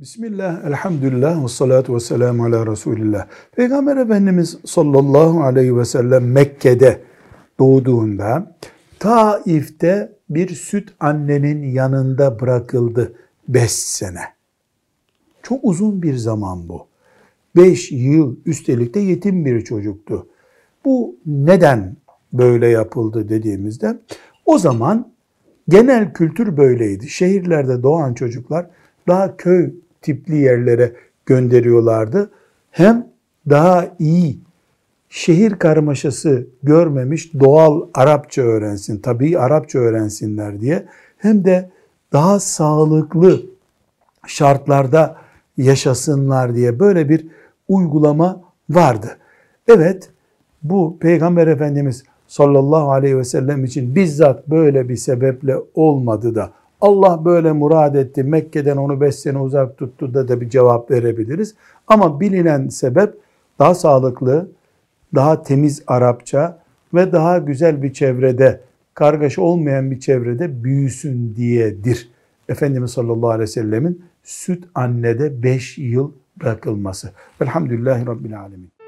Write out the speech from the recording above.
Bismillah, elhamdülillah ve salatu ve selamu ala Resulillah. Peygamber Efendimiz sallallahu aleyhi ve sellem Mekke'de doğduğunda Taif'te bir süt annenin yanında bırakıldı 5 sene. Çok uzun bir zaman bu. 5 yıl üstelik de yetim bir çocuktu. Bu neden böyle yapıldı dediğimizde o zaman genel kültür böyleydi. Şehirlerde doğan çocuklar daha köy tipli yerlere gönderiyorlardı. Hem daha iyi şehir karmaşası görmemiş doğal Arapça öğrensin, tabii Arapça öğrensinler diye hem de daha sağlıklı şartlarda yaşasınlar diye böyle bir uygulama vardı. Evet bu Peygamber Efendimiz sallallahu aleyhi ve sellem için bizzat böyle bir sebeple olmadı da Allah böyle murad etti, Mekke'den onu beş sene uzak tuttu da da bir cevap verebiliriz. Ama bilinen sebep daha sağlıklı, daha temiz Arapça ve daha güzel bir çevrede, kargaşa olmayan bir çevrede büyüsün diyedir. Efendimiz sallallahu aleyhi ve sellemin süt annede beş yıl bırakılması. Velhamdülillahi Rabbil Alemin.